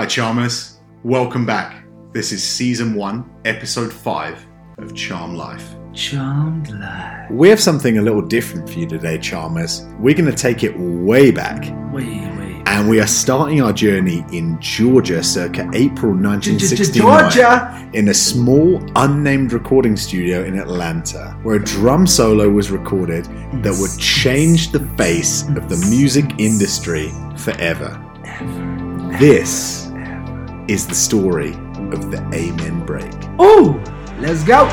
Hi, Charmers. Welcome back. This is season one, episode five of Charm Life. Charmed life. We have something a little different for you today, Charmers. We're going to take it way back, Wait, wait. and we are starting our journey in Georgia circa April 1969 Georgia. in a small, unnamed recording studio in Atlanta, where a drum solo was recorded that would change the face of the music industry forever. This is the story of the Amen Break. Oh, let's go.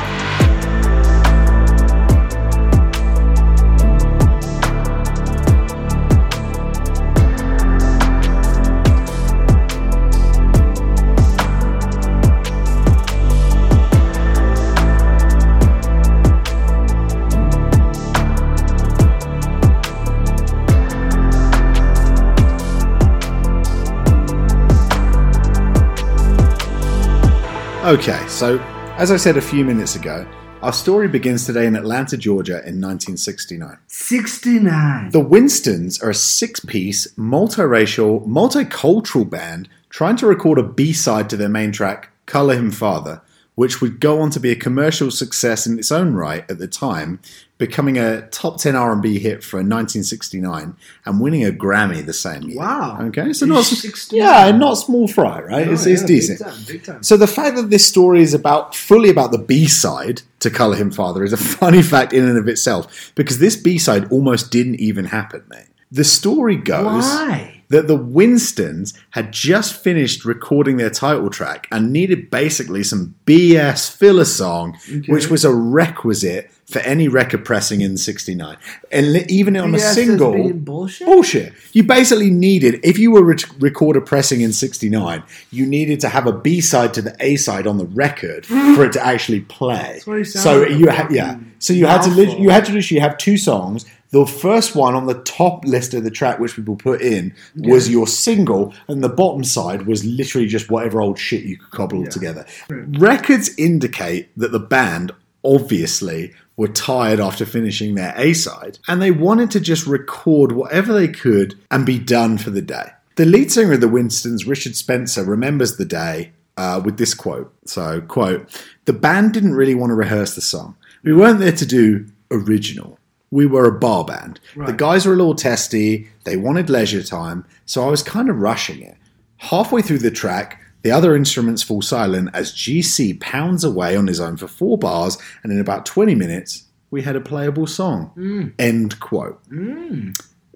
Okay, so as I said a few minutes ago, our story begins today in Atlanta, Georgia in 1969. 69. The Winstons are a six piece, multiracial, multicultural band trying to record a B side to their main track, Colour Him Father, which would go on to be a commercial success in its own right at the time, becoming a top 10 R&B hit for 1969 and winning a Grammy the same year. Wow. Okay, so not 69. yeah, and not small fry, right? Oh, it's, it's yeah, decent. Big time, big time. So the fact that this story is about fully about the B side to Colour Him Father is a funny fact in and of itself because this B side almost didn't even happen, mate. The story goes Why? That the Winstons had just finished recording their title track and needed basically some BS filler song, Okay. which was a requisite for any record pressing in '69, and even on a BS is single. bullshit. Bullshit. You basically needed, if you were re- record a pressing in '69, you needed to have a B side to the A side on the record for it to actually play. So like you had, yeah. So you had to, mouthful. you had to literally have two songs. The first one on the top list of the track, which people put in, was your single, and the bottom side was literally just whatever old shit you could cobble together. Records indicate that the band obviously were tired after finishing their A side, and they wanted to just record whatever they could and be done for the day. The lead singer of the Winstons, Richard Spencer, remembers the day uh, with this quote. So, quote, the band didn't really want to rehearse the song. We weren't there to do original. We were a bar band. The guys were a little testy. They wanted leisure time. So I was kind of rushing it. Halfway through the track, the other instruments fall silent as GC pounds away on his own for four bars, and in about 20 minutes, we had a playable song. End quote.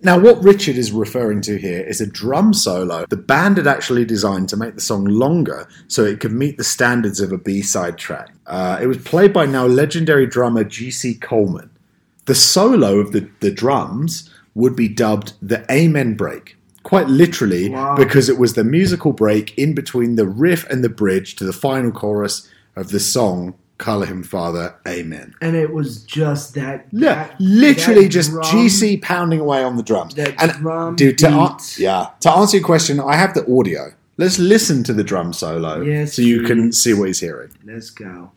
Now, what Richard is referring to here is a drum solo the band had actually designed to make the song longer so it could meet the standards of a B side track. Uh, it was played by now legendary drummer G.C. Coleman. The solo of the, the drums would be dubbed the Amen break, quite literally, Wow. because it was the musical break in between the riff and the bridge to the final chorus of the song Colour Him Father, Amen. And it was just that. Yeah, that- literally that just drum- GC pounding away on the drums. That and drum dude, to an- yeah, to answer your question, I have the audio. Let's listen to the drum solo Yes, so you can see what he's hearing. Let's go.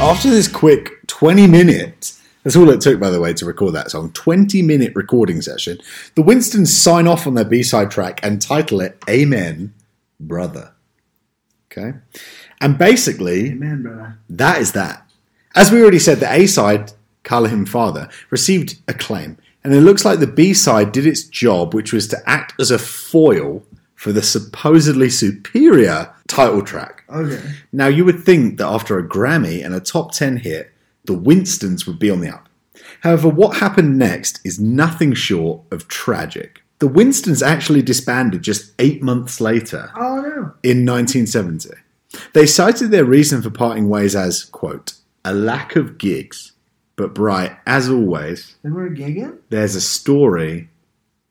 After this quick 20 minutes, that's all it took, by the way, to record that song, 20 minute recording session, the Winstons sign off on their B side track and title it Amen, Brother. Okay? And basically, Amen, brother. That is that. As we already said, the A side, Colour Him Father, received acclaim. And it looks like the B side did its job, which was to act as a foil for the supposedly superior title track. Okay. Now, you would think that after a Grammy and a top 10 hit, the Winstons would be on the up. However, what happened next is nothing short of tragic. The Winstons actually disbanded just eight months later Oh, no. in 1970. They cited their reason for parting ways as, quote, a lack of gigs. But Bright, as always, They were gigging? there's a story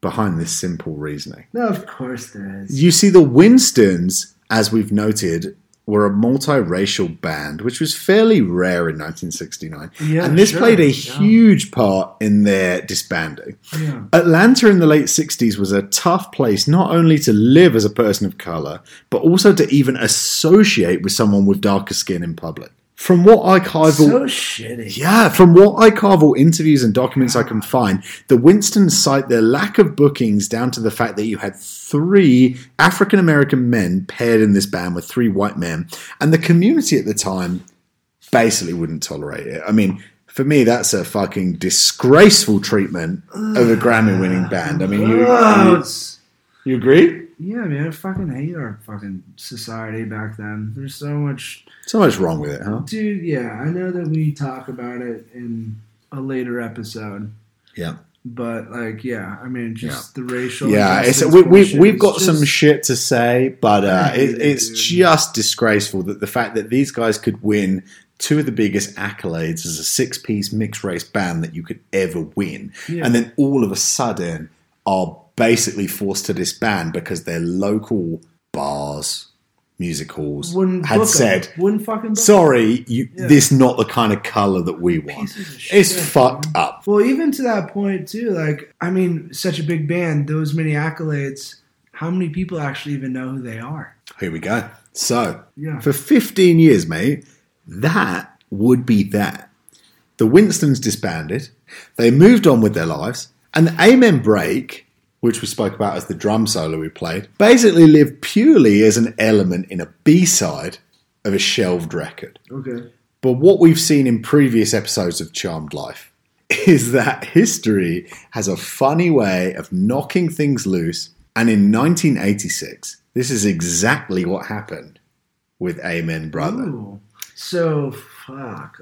behind this simple reasoning. No, of course there is. You see, the Winstons, as we've noted, were a multiracial band, which was fairly rare in 1969. Yeah, and this sure, played a yeah. huge part in their disbanding. Yeah. Atlanta in the late 60s was a tough place not only to live as a person of color, but also to even associate with someone with darker skin in public. From what archival So shitty. yeah, from what archival interviews and documents I can find, the Winstons cite their lack of bookings down to the fact that you had three African American men paired in this band with three white men, and the community at the time basically wouldn't tolerate it. I mean, for me, that's a fucking disgraceful treatment of a Grammy winning band. I mean, you, you. You agree? Yeah, man, I fucking hate our fucking society back then. There's so much, So much wrong with it, huh? dude. Yeah, I know that we talk about it in a later episode, Yeah. but like, yeah, I mean, just the racial. Yeah, it's, we, we, we've got some shit to say, but uh, it, it, it's dude. just disgraceful that the fact that these guys could win two of the biggest accolades as a six piece mixed race band that you could ever win, Yeah. and then all of a sudden are basically forced to disband because their local bars, music halls wouldn't had said. Sorry, you, Yeah. this not the kind of color that we want. It's shit, fucked man. up. Well, even to that point too. Like, I mean, such a big band, those many accolades. How many people actually even know who they are? Here we go. So, Yeah. For 15 years, mate, that would be that. The Winstons disbanded, they moved on with their lives, and the Amen Break, which we spoke about as the drum solo we played, basically lived purely as an element in a B side of a shelved record. Okay. But what we've seen in previous episodes of Charmed Life is that history has a funny way of knocking things loose. And in 1986, this is exactly what happened with Amen Brother. Ooh. So fuck,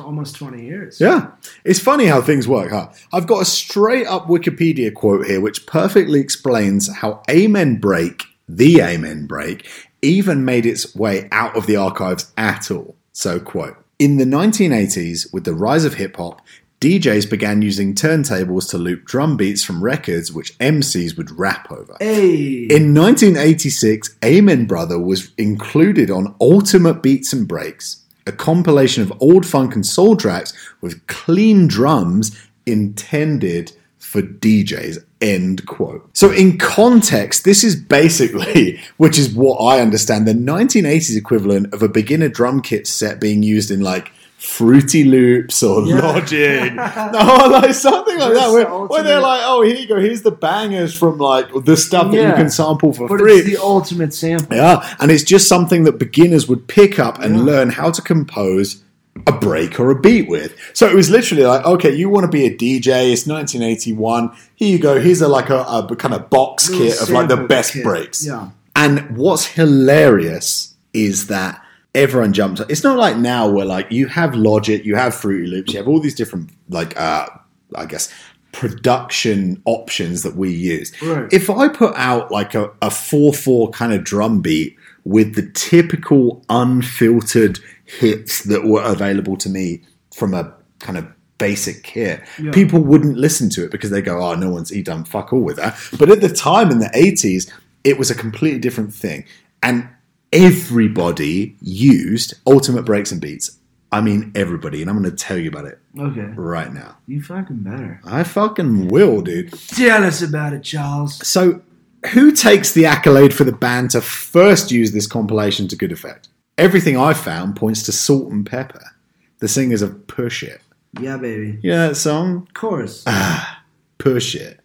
almost twenty years. Yeah, it's funny how things work, huh? I've got a straight up Wikipedia quote here which perfectly explains how Amen Break, the Amen Break, even made its way out of the archives at all. So, quote In the 1980s, with the rise of hip hop, DJs began using turntables to loop drum beats from records which MCs would rap over. Hey. In 1986, Amen Brother was included on Ultimate Beats and Breaks, a compilation of old funk and soul tracks with clean drums intended for DJs. End quote. So, in context, this is basically, which is what I understand, the 1980s equivalent of a beginner drum kit set being used in like Fruity Loops or Yeah. Logic. no, like something like that. Where, the where they're like, oh, here you go, here's the bangers from like the stuff that you can sample for but free. it's the ultimate sample. Yeah, and it's just something that beginners would pick up and Yeah. learn how to compose a break or a beat with. So it was literally like, okay, you want to be a DJ? It's 1981. Here you go. Here's a like a, a kind of box Little kit of like the best kit. breaks. Yeah. And what's hilarious is that everyone jumps. It's not like now where like you have Logic, you have Fruity Loops, you have all these different like uh, I guess production options that we use. Right. If I put out like a, a 4-4 kind of drum beat with the typical unfiltered hits that were available to me from a kind of basic kit, Yeah. people wouldn't listen to it because they go, "Oh, no one's he done fuck all with that." But at the time in the eighties, it was a completely different thing, and everybody used ultimate breaks and beats. I mean, everybody, and I'm going to tell you about it Okay. right now. You fucking better. I fucking will, dude. Tell us about it, Charles. So, who takes the accolade for the band to first use this compilation to good effect? Everything I've found points to Salt-N-Pepa, the singers of Push It. Yeah, baby. You know that song? Of course. Ah, Push It.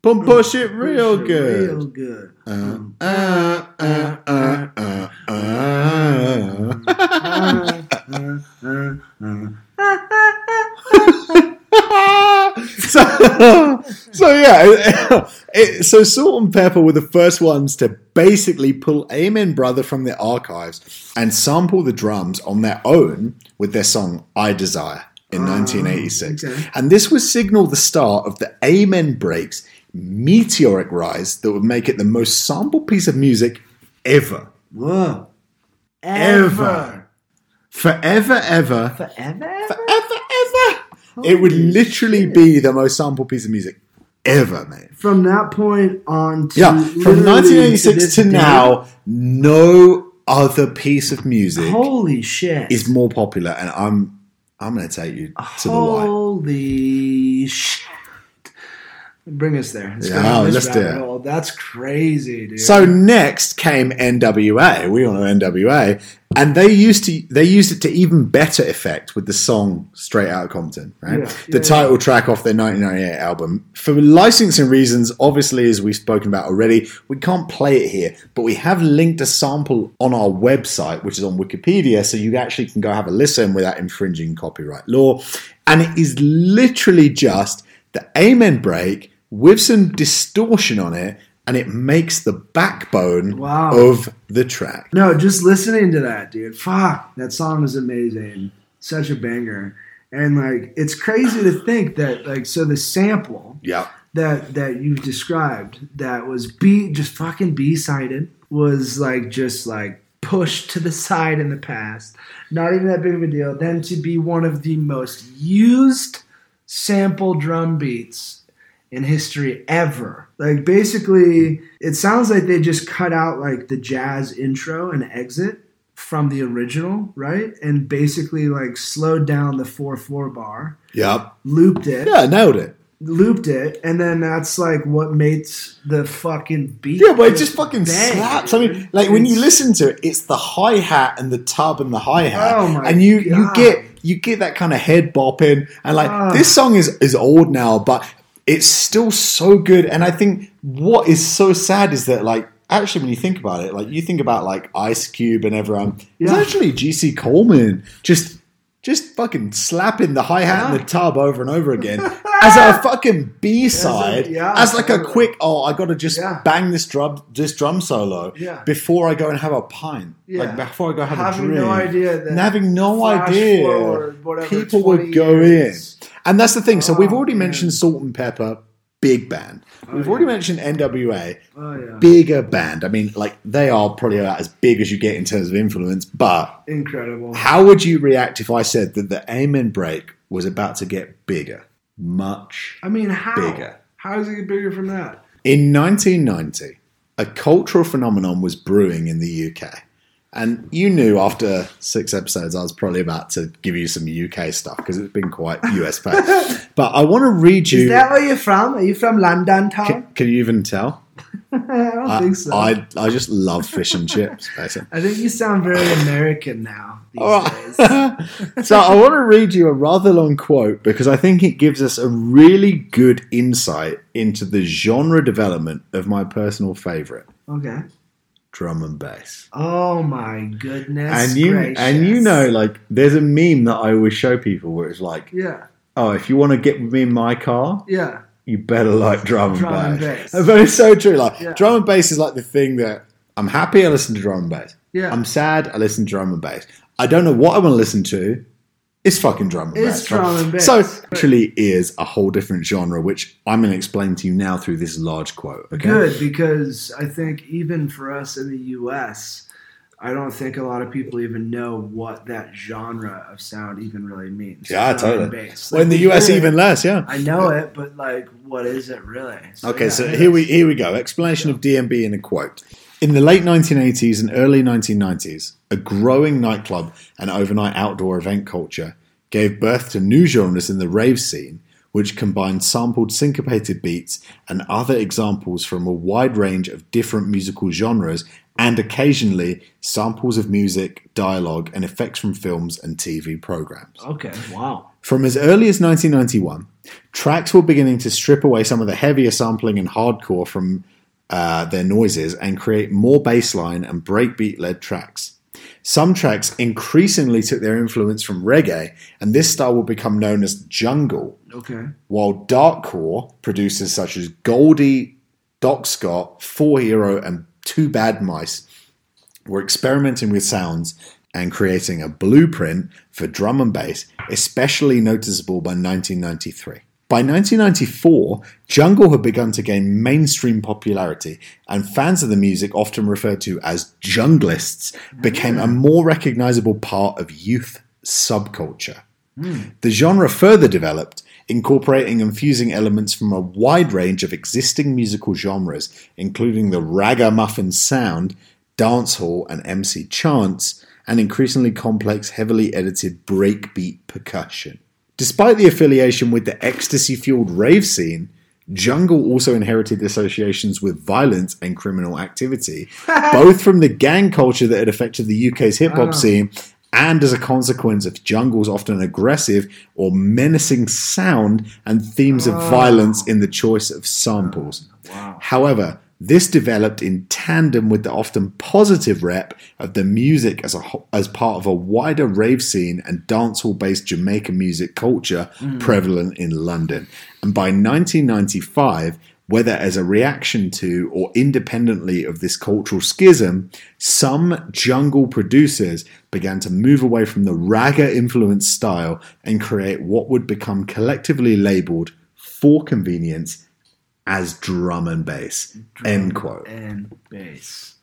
Pump push it real Push it good. Real good. Uh, uh, uh, uh, uh, uh. so, so yeah, it- it- so Salt-N-Pepa were the first ones to basically pull Amen Brother from their archives and sample the drums on their own with their song I Desire in 1986. okay. And this would signal the start of the Amen Breaks meteoric rise that would make it the most sampled piece of music ever. Whoa. Ever. Forever, ever, Forever? forever, ever. it would literally be the most sampled piece of music ever, mate. From that point on to Yeah, from 1986 this to, day, now, no other piece of music Holy shit! is more popular, and I'm I'm going to take you to the why. Holy shit! Bring us there. Let's Yeah, this let's do it. hole. That's crazy, dude. So next came NWA. We all know NWA, and they used to they used it to even better effect with the song "Straight Out of Compton," right? Yeah, the yeah, title track off their 1998 album. For licensing reasons, obviously, as we've spoken about already, we can't play it here, but we have linked a sample on our website, which is on Wikipedia, so you actually can go have a listen without infringing copyright law. And it is literally just the Amen break with some distortion on it, and it makes the backbone Wow. of the track. No, just listening to that, dude. Fuck, that song is amazing. Such a banger. And like it's crazy to think that like so the sample Yeah. that that you've described that was B just fucking B sided was like just like pushed to the side in the past. Not even that big of a deal. Then to be one of the most used sample drum beats in history ever. Like basically it sounds like they just cut out like the jazz intro and exit from the original, right? And basically like slowed down the 4/4 bar, Yep. looped it Yeah, nailed it. looped it, and then that's like what makes the fucking beat. Yeah, but it just fucking bang, slaps. I mean, like when you listen to it, it's the hi hat and the tub and the hi hat, Oh and you you get you get that kind of head bopping, and like Ah. this song is is old now, but it's still so good. And I think what is so sad is that like actually when you think about it, like you think about like Ice Cube and everyone, it's actually GC Coleman just. Just fucking slapping the hi hat Yeah. and the tub over and over again as a fucking B side, yeah, as like a quick. Oh, I got to just Yeah. bang this drum, this drum solo Yeah. before I go and have a pint. Yeah. Like before I go have having a drink. Having no idea that And having no idea people would go years. in. And that's the thing. So Oh, we've already mentioned Salt-N-Pepa, big band. Oh, we've yeah. already mentioned NWA, Oh yeah, bigger band. I mean, like they are probably about as big as you get in terms of influence. But incredible. how would you react if I said that the Amen break was about to get bigger? Much I mean, how? Bigger. How does it get bigger from that? In 1990, a cultural phenomenon was brewing in the UK. And you knew after six episodes, I was probably about to give you some UK stuff because it's been quite US based. but I want to read you. Is that where you're from? Are you from London can, town? can you even tell? I don't I, think so. I, I, I just love fish and chips, basically. think you sound very American now these All days. right. so I want to read you a rather long quote because I think it gives us a really good insight into the genre development of my personal favorite, Okay. Drum and bass. Oh my goodness. and you gracious. and you know like there's a meme that I always show people where it's like Yeah. oh if you want to get with me in my car Yeah. you better like drum and Drum and bass bass. but it's so true like Yeah. drum and bass is like the thing that I'm happy I listen to drum and bass Yeah. I'm sad I listen to drum and bass I don't know what I want to listen to it's fucking drum and It's bass drum and bass. so it actually is a whole different genre which I'm going to explain to you now through this large quote okay Good, because I think even for us in the US, I don't think a lot of people even know what that genre of sound even really means. yeah Drum totally bass. well in the US even less yeah I know it, but like, what is it really? Okay, yeah, so here is. we here we go. Explanation of DnB in a quote. In the late 1980s and early 1990s, a growing nightclub and overnight outdoor event culture gave birth to new genres in the rave scene, which combined sampled syncopated beats and other examples from a wide range of different musical genres and occasionally samples of music, dialogue, and effects from films and TV programs. Okay, wow. From as early as 1991, tracks were beginning to strip away some of the heavier sampling and hardcore from uh, their noises and create more bassline and breakbeat led tracks. Some tracks increasingly took their influence from reggae, and this style would become known as jungle, Okay. while darkcore producers such as Goldie, Doc Scott, Four Hero, and Two Bad Mice were experimenting with sounds and creating a blueprint for drum and bass, especially noticeable by 1993. By 1994, jungle had begun to gain mainstream popularity, and fans of the music, often referred to as junglists, became a mm. more recognizable part of youth subculture. Hmm. The genre further developed, incorporating and fusing elements from a wide range of existing musical genres, including the ragamuffin sound, dancehall and MC chants, and increasingly complex, heavily edited breakbeat percussion. Despite the affiliation with the ecstasy fueled rave scene, Jungle also inherited associations with violence and criminal activity, both from the gang culture that had affected the UK's hip hop Oh. scene and as a consequence of Jungle's often aggressive or menacing sound and themes of Oh. violence in the choice of samples. Wow. However, this developed in tandem with the often positive rep of the music as a as part of a wider rave scene and dancehall-based Jamaican music culture mm. prevalent in London. And by 1995, whether as a reaction to or independently of this cultural schism, some jungle producers began to move away from the ragga influenced style and create what would become collectively labeled for convenience as drum and bass. End quote. And bass.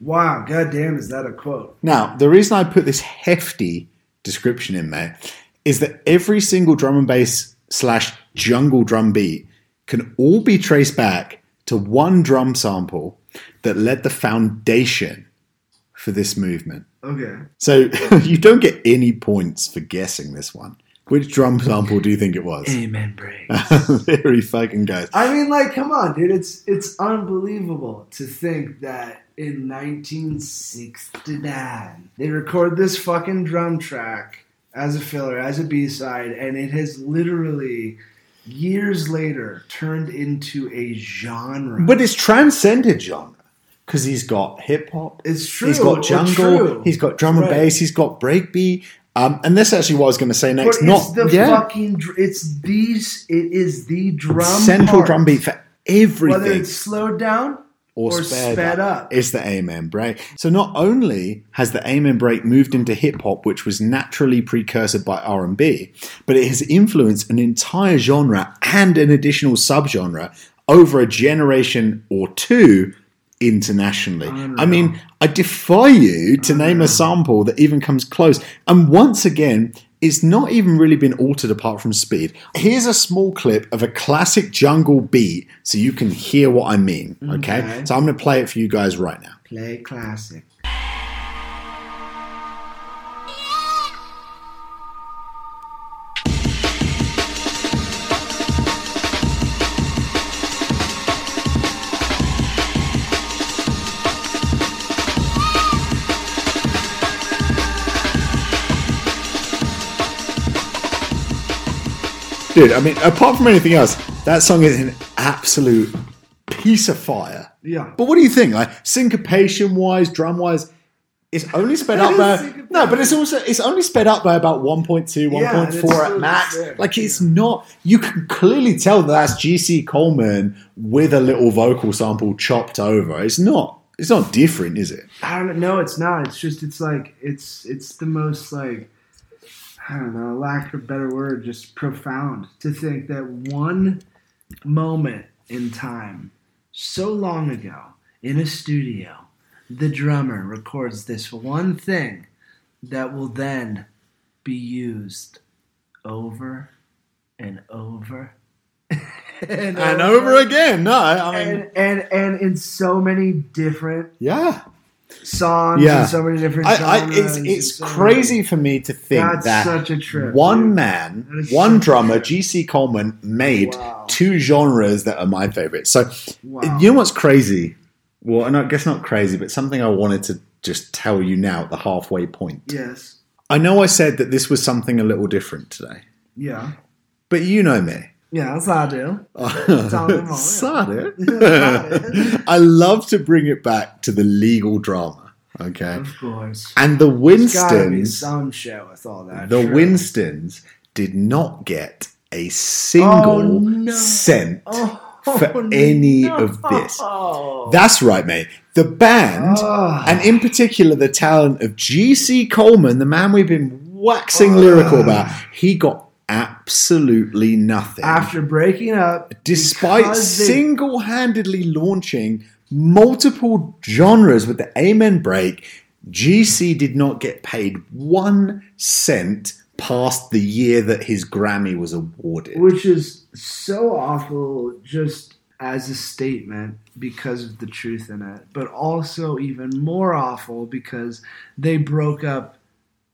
Wow, goddamn, is that a quote? Now, the reason I put this hefty description in there is that every single drum and bass slash jungle drum beat can all be traced back to one drum sample that led the foundation for this movement. Okay. So you don't get any points for guessing this one. Which drum sample do you think it was? Amen break. there he fucking goes. I mean, like, come on, dude. It's it's unbelievable to think that in 1969 they record this fucking drum track as a filler, as a B side, and it has literally years later turned into a genre. But it's transcended genre because he's got hip hop, it's true. he's got jungle, true. he's got drum and Right. bass, he's got breakbeat. Um, and that's actually what I was going to say next. it's Not the yeah, fucking. It's these. It is the drum central part. drum beat for everything. Whether it's slowed down or, or sped, sped up. up. It's the Amen break. So not only has the Amen break moved into hip hop, which was naturally precursored by R and B, but it has influenced an entire genre and an additional subgenre over a generation or two internationally. I mean, I defy you to name a sample that even comes close. And once again, it's not even really been altered apart from speed. Here's a small clip of a classic jungle beat so you can hear what I mean. Okay. Okay. So I'm going to play it for you guys right now. play classic. Dude, I mean, apart from anything else, that song is an absolute piece of fire. Yeah. But what do you think? Like syncopation wise, drum wise, it's only sped up by syncopation. no, but it's also it's only sped up by about 1.2, 1.4 Yeah, at max. Like it's not. You can clearly tell that that's GC Coleman with a little vocal sample chopped over. It's not. It's not different, is it? I don't know. It's not. It's just. It's like. It's. It's the most like. I don't know. Lack of a better word, just profound to think that one moment in time, so long ago, in a studio, the drummer records this one thing that will then be used over and over and, And over again. No, I mean, and, and and in so many different yeah. Songs Yeah. and so many different I, I, genres. it's it's so crazy for me to think That's that such a trip, one dude. man, one drummer. GC Coleman, made Wow. two genres that are my favorite. So, Wow. you know what's crazy? Well, and I guess not crazy, but something I wanted to just tell you now at the halfway point. Yes. I know I said that this was something a little different today, Yeah. but you know me. Yeah, that's what I do. Tell me more, yeah. Sorry. Sorry. I love to bring it back to the legal drama. Okay. Of course. And the Winstons some shit with all that. the shit. Winstons did not get a single Oh, no. cent Oh, for any no. of this. That's right, mate. The band, Oh. and in particular the talent of GC Coleman, the man we've been waxing oh, lyrical about, he got absolutely nothing. After breaking up, despite single handedly launching multiple genres with the Amen break, GC did not get paid one cent past the year that his Grammy was awarded. which is so awful. Just as a statement because of the truth in it, but also even more awful because they broke up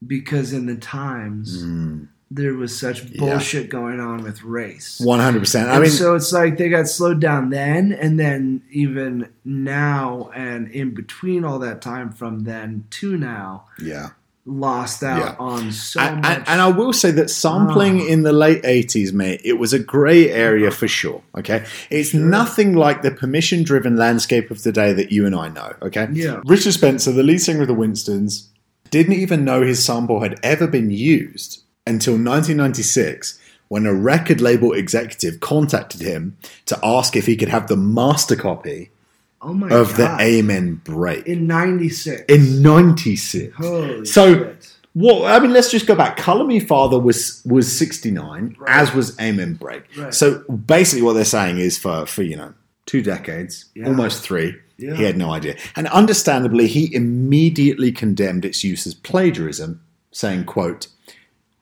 because in the times Mm. There was such Yeah. bullshit going on with race. One hundred percent. I mean, so it's like they got slowed down then, and then even now, and in between all that time from then to now, yeah. lost out Yeah. on so and, much. and, and I will say that sampling Ah. in the late 80s, mate, it was a grey area for sure. Okay. It's Sure. nothing like the permission driven landscape of today that you and I know. Okay. Yeah. Richard Spencer, the lead singer of the Winstons, didn't even know his sample had ever been used until 1996 when a record label executive contacted him to ask if he could have the master copy oh of god! the Amen break in '96. in 96. Holy So- shit. Well, I mean, let's just go back. Color Me Father was was sixty nine, Right. as was Amen Break. Right. So basically, what they're saying is for for you know two decades, Yeah. almost three, Yeah. he had no idea, and understandably, he immediately condemned its use as plagiarism, saying, "quote."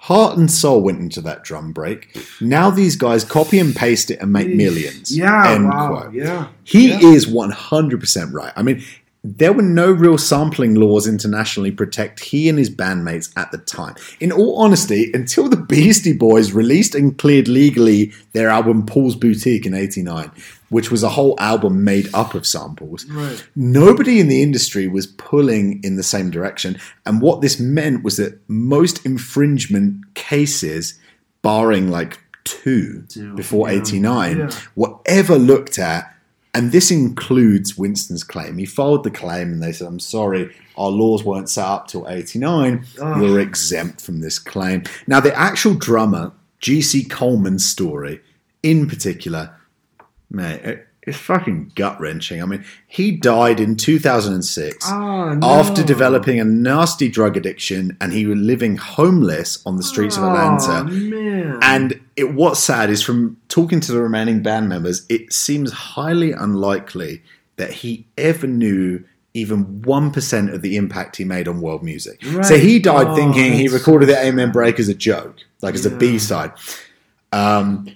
Heart and soul went into that drum break. Now these guys copy and paste it and make millions. Yeah, End wow, quote. yeah. He Yeah. is 100% right. I mean, there were no real sampling laws internationally protect he and his bandmates at the time. In all honesty, until the Beastie Boys released and cleared legally their album Paul's Boutique in 89, which was a whole album made up of samples, Right. nobody in the industry was pulling in the same direction. And what this meant was that most infringement cases, barring like two before yeah. 89, Yeah. were ever looked at. And this includes Winston's claim. He filed the claim and they said, I'm sorry, our laws weren't set up till 89. Ugh. You're exempt from this claim. Now, the actual drummer, G.C. Coleman's story in particular, mate, it's fucking gut wrenching. I mean, he died in 2006 Oh, no. after developing a nasty drug addiction and he was living homeless on the streets of Atlanta. Oh, man. And it, what's sad is from talking to the remaining band members, it seems highly unlikely that he ever knew even 1% of the impact he made on world music. Right. So he died Oh, thinking he recorded so the Amen. Break as a joke, like as a Yeah. B side. Um,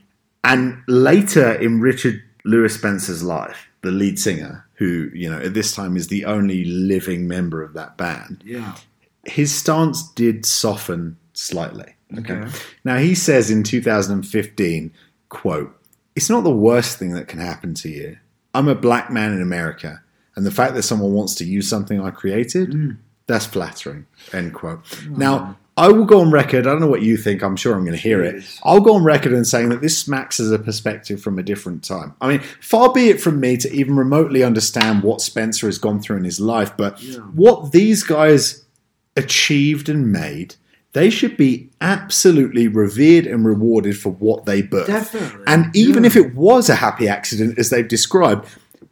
and later in Richard Lewis Spencer's life, the lead singer, who, you know, at this time is the only living member of that band, yeah. his stance did soften slightly. Okay. Okay. Now he says in 2015, quote, "It's not the worst thing that can happen to you. I'm a black man in America, and the fact that someone wants to use something I created, Mm. that's flattering." End quote. Now I will go on record. I don't know what you think. I'm sure I'm going to hear it. I'll go on record and saying that this smacks as a perspective from a different time. I mean, far be it from me to even remotely understand what Spencer has gone through in his life, but Yeah. what these guys achieved and made, they should be absolutely revered and rewarded for what they birthed. Definitely. And even Yeah. if it was a happy accident, as they've described,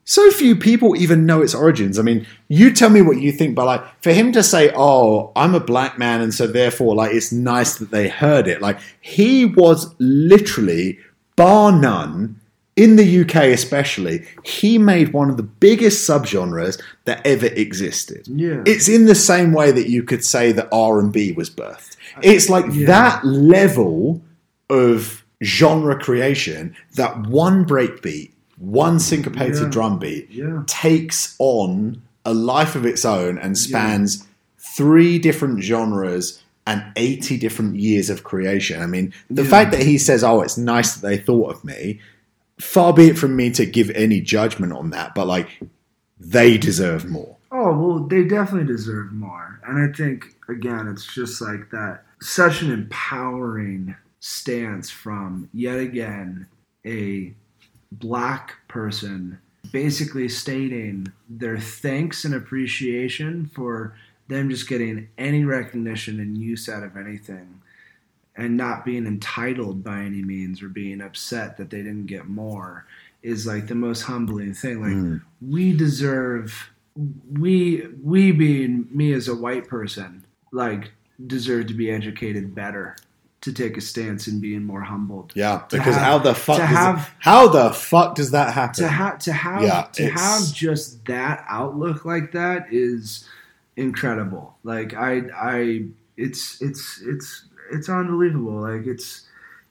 so few people even know its origins. I mean, you tell me what you think, but like for him to say, "Oh, I'm a black man," and so therefore, like it's nice that they heard it. Like he was literally, bar none, in the UK especially, he made one of the biggest subgenres that ever existed. Yeah. It's in the same way that you could say that R and B was birthed. It's like Yeah. that level of genre creation that one breakbeat, one syncopated Yeah. drum beat Yeah. takes on a life of its own and spans three different genres and 80 different years of creation. I mean, the Yeah. fact that he says, Oh, it's nice that they thought of me, far be it from me to give any judgment on that, but like they deserve more. Oh well, they definitely deserve more, and I think again, it's just like that. Such an empowering stance from yet again a black person, basically stating their thanks and appreciation for them just getting any recognition and use out of anything, and not being entitled by any means or being upset that they didn't get more is like the most humbling thing. Like Mm. we deserve we we being me as a white person like deserve to be educated better to take a stance and being more humbled Yeah, because have- how the fuck to does have- it, how the fuck does that happen? to have to have Yeah, to have just that outlook like that is incredible like i i it's it's it's it's unbelievable like it's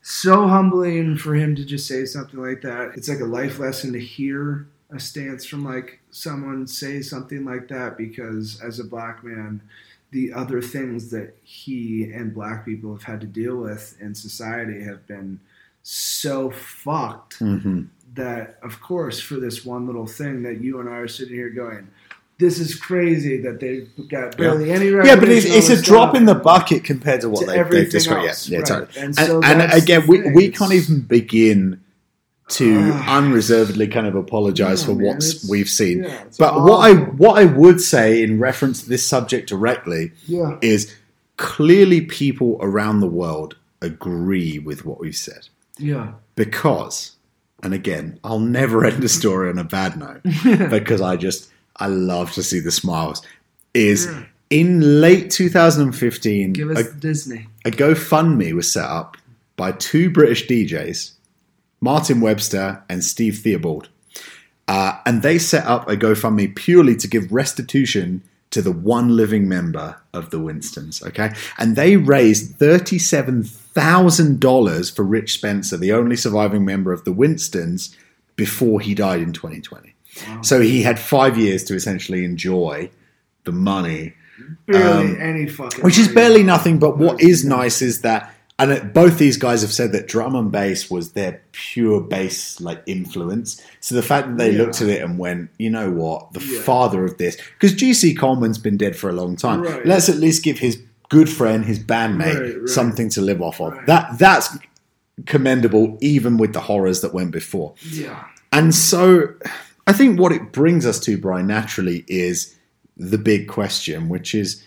so humbling for him to just say something like that. It's like a life lesson to hear a stance from like someone say something like that because as a black man, the other things that he and black people have had to deal with in society have been so fucked hmm that of course for this one little thing that you and I are sitting here going, this is crazy that they've got barely any Yeah, but it's, it's a drop in the bucket compared to what to they, they've everything described. else, Yeah, yeah, right. totally. And so and again, we, we can't even begin to unreservedly kind of apologize No, for what we've seen. yeah, but what I what I would say in reference to this subject directly Yeah. is clearly people around the world agree with what we've said Yeah. because and again i'll never end a story on a bad note because i just i love to see the smiles is Yeah. in late 2015 Give us a, Disney. a gofundme was set up by two british djs martin webster and steve theobald uh, and they set up a gofundme purely to give restitution to the one living member of the Winstons, okay? And they raised $37,000 for Rich Spencer, the only surviving member of the Winstons, before he died in 2020. So he had five years to essentially enjoy the money, Barely Um, any fucking. which is barely nothing. But what is nice is that, and it, both these guys have said that drum and bass was their pure bass like influence. So the fact that they Yeah. looked at it and went, you know what, the Yeah. father of this, because GC Coleman's been dead for a long time. Right. Let's at least give his good friend, his bandmate, Right, right. something to live off of. That that's commendable, even with the horrors that went before. Yeah. And so I think what it brings us to, Bryan, naturally is the big question, which is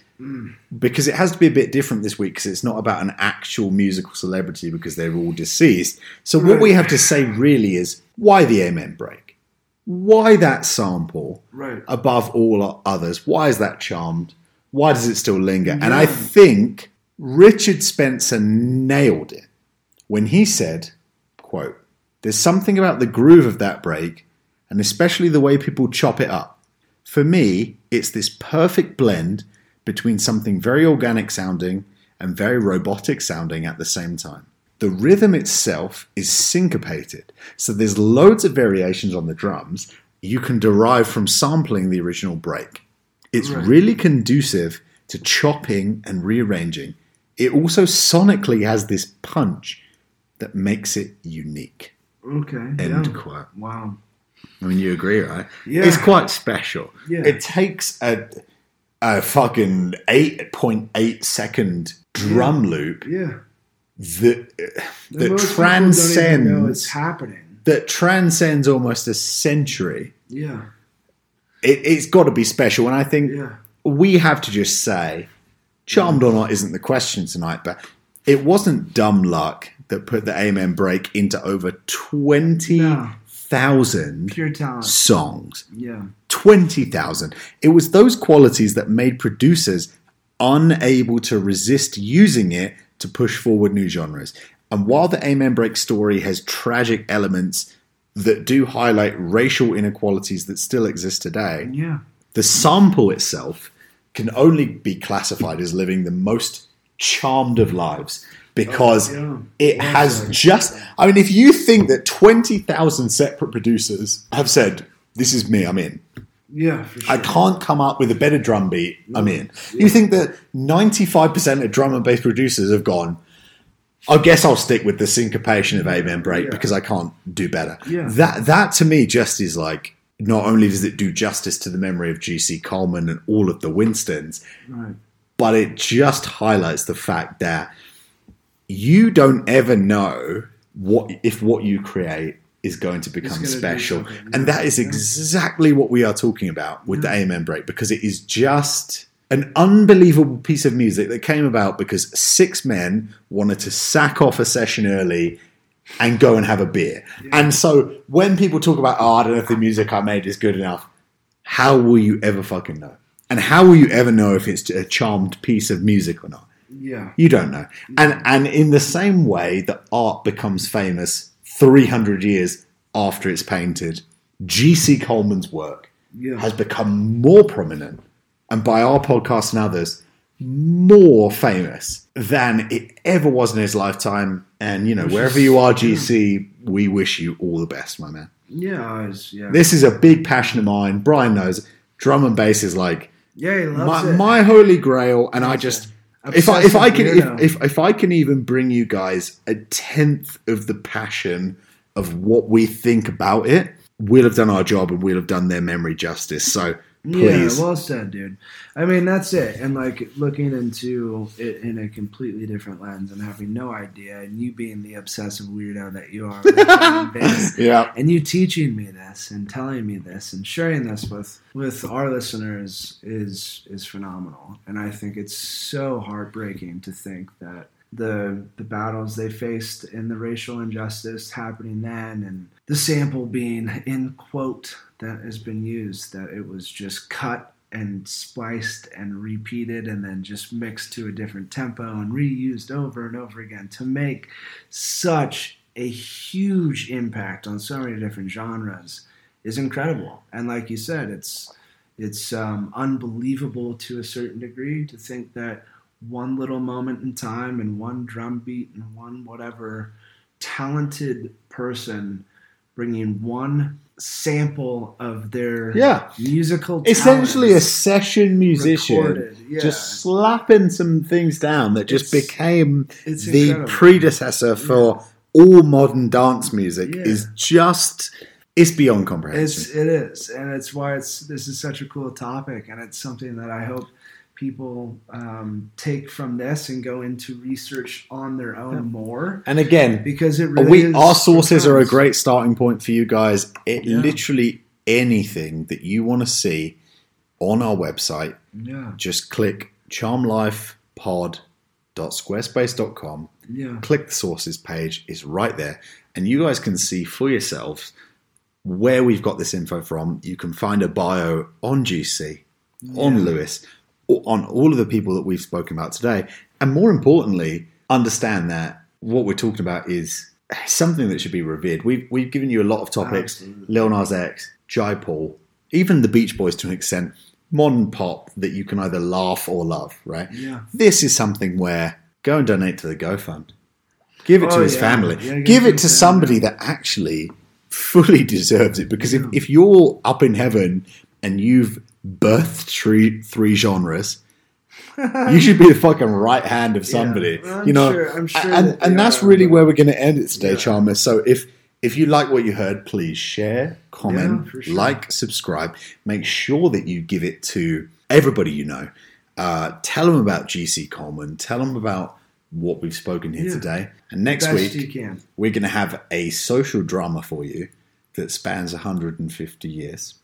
because it has to be a bit different this week because it's not about an actual musical celebrity because they're all deceased. So what we have to say really is why the Amen break? Why that sample Right. above all others? Why is that charmed? Why does it still linger? And I think Richard Spencer nailed it when he said, quote, there's something about the groove of that break and especially the way people chop it up. For me, it's this perfect blend between something very organic sounding and very robotic sounding at the same time. The rhythm itself is syncopated, so there's loads of variations on the drums you can derive from sampling the original break. It's Right. really conducive to chopping and rearranging. It also sonically has this punch that makes it unique. Okay. End yeah. quote. Wow. I mean, you agree, right? Yeah. It's quite special. Yeah. It takes a, a fucking 8.8 second drum loop Yeah. that, that most don't even know it's transcends happening. that transcends almost a century. Yeah. It, it's got to be special, and I think Yeah. we have to just say, charmed or not isn't the question tonight, but it wasn't dumb luck that put the Amen break into over twenty thousand Pure talent. songs. Yeah. 20,000. It was those qualities that made producers unable to resist using it to push forward new genres. And while the Amen Break story has tragic elements that do highlight racial inequalities that still exist today, Yeah. the sample itself can only be classified as living the most charmed of lives because Oh, yeah. it has just i mean if you think that 20,000 separate producers have said this is me i'm in Yeah. For sure. i can't come up with a better drum beat i'm in you think that 95% of drum and bass producers have gone I guess I'll stick with the syncopation of Amen Break Yeah. because I can't do better. Yeah. That that to me just is like not only does it do justice to the memory of GC Coleman and all of the Winstons, Right. but it just highlights the fact that you don't ever know what if what you create is going to become special. And that is exactly what we are talking about with the Amen Break because it is just an unbelievable piece of music that came about because six men wanted to sack off a session early and go and have a beer. And so when people talk about, oh, I don't know if the music I made is good enough, how will you ever fucking know? And how will you ever know if it's a charmed piece of music or not? Yeah. You don't know. And and in the same way that art becomes famous 300 years after it's painted, G.C. Coleman's work Yeah. has become more prominent. And by our podcast and others, more famous than it ever was in his lifetime. And you know, wherever you are, GC, we wish you all the best, my man. Yeah, I was, yeah. This is a big passion of mine. Bryan knows drum and bass is like yeah, my, it. my holy grail, and I just if I if I can if, if if I can even bring you guys a tenth of the passion of what we think about it, we'll have done our job and we'll have done their memory justice. So please, Yeah, well said, dude. I mean, that's it. And like looking into it in a completely different lens and having no idea, and you being the obsessive weirdo that you are, with drum and bass, yeah, and you teaching me this and telling me this and sharing this with with our listeners is is phenomenal. And I think it's so heartbreaking to think that the the battles they faced in the racial injustice happening then and the sample being in quote that has been used that it was just cut and spliced and repeated and then just mixed to a different tempo and reused over and over again to make such a huge impact on so many different genres is incredible. And like you said, it's it's um, unbelievable to a certain degree to think that one little moment in time and one drum beat and one whatever talented person bringing one sample of their Yeah. musical essentially a session musician. Yeah. just slapping some things down that just It's- became it's the incredible. predecessor for all modern dance music Yeah. is just it's beyond comprehension. It's it is, and it's why it's this is such a cool topic, and it's something that I hope people um, take from this and go into research on their own more. And again, because it really we our sources are a great starting point for you guys. It Yeah. literally anything that you want to see on our website, yeah. just click charmlifepod.squarespace.com yeah. Click the sources page is right there. And you guys can see for yourselves where we've got this info from. You can find a bio on gc on lewis on all of the people that we've spoken about today and more importantly understand that what we're talking about is something that should be revered we've, we've given you a lot of topics Absolutely. lil nas x jai paul even the beach boys to an extent modern pop that you can either laugh or love right yeah this is something where go and donate to the GoFund. Give it to Oh, his yeah. family. Yeah, give it to to somebody that actually fully deserves it. Because if, if you're up in heaven and you've birthed three, three genres, you should be the fucking right hand of somebody. Yeah, I'm you know, sure- I'm sure and, that and that's really where we're going to end it today, Yeah. Charmers. So if if you like what you heard, please share, comment, Yeah, sure. like, subscribe. Make sure that you give it to everybody you know. Uh, tell them about GC Coleman. Tell them about what we've spoken here today. And next week, we're going to have a social drama for you that spans 150 years.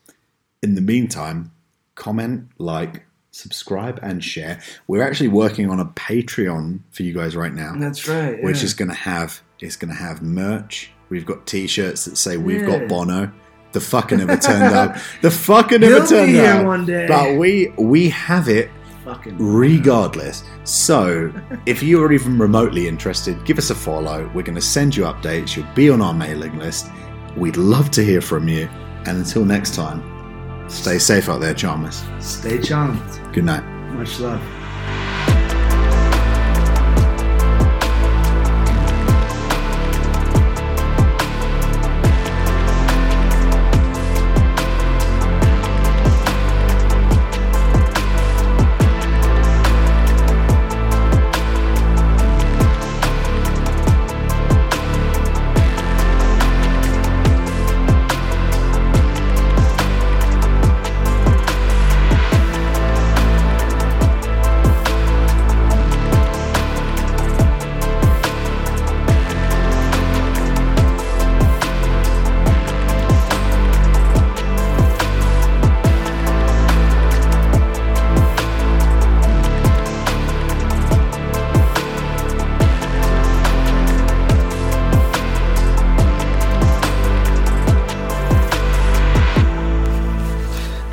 In the meantime, comment, like, subscribe, and share. We're actually working on a Patreon for you guys right now, that's right which is going to have it's going to have merch. We've got T-shirts that say "We've Yeah. got Bono." The fucker never turned up. The fucker never He'll be turned here up. one day. But we we have it fucking regardless. So, if you're even remotely interested, give us a follow. We're going to send you updates. You'll be on our mailing list. We'd love to hear from you. And until next time, stay safe out there, Charmers. stay charmed Good night. much love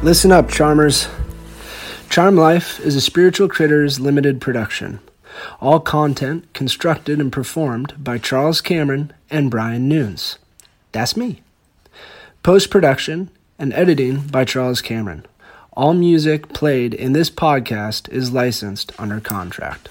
Listen up, Charmers. Charm Life is a Spiritual Critters limited production. All content constructed and performed by Charles Cameron and Bryan Nunes. That's me. Post production and editing by Charles Cameron. All music played in this podcast is licensed under contract.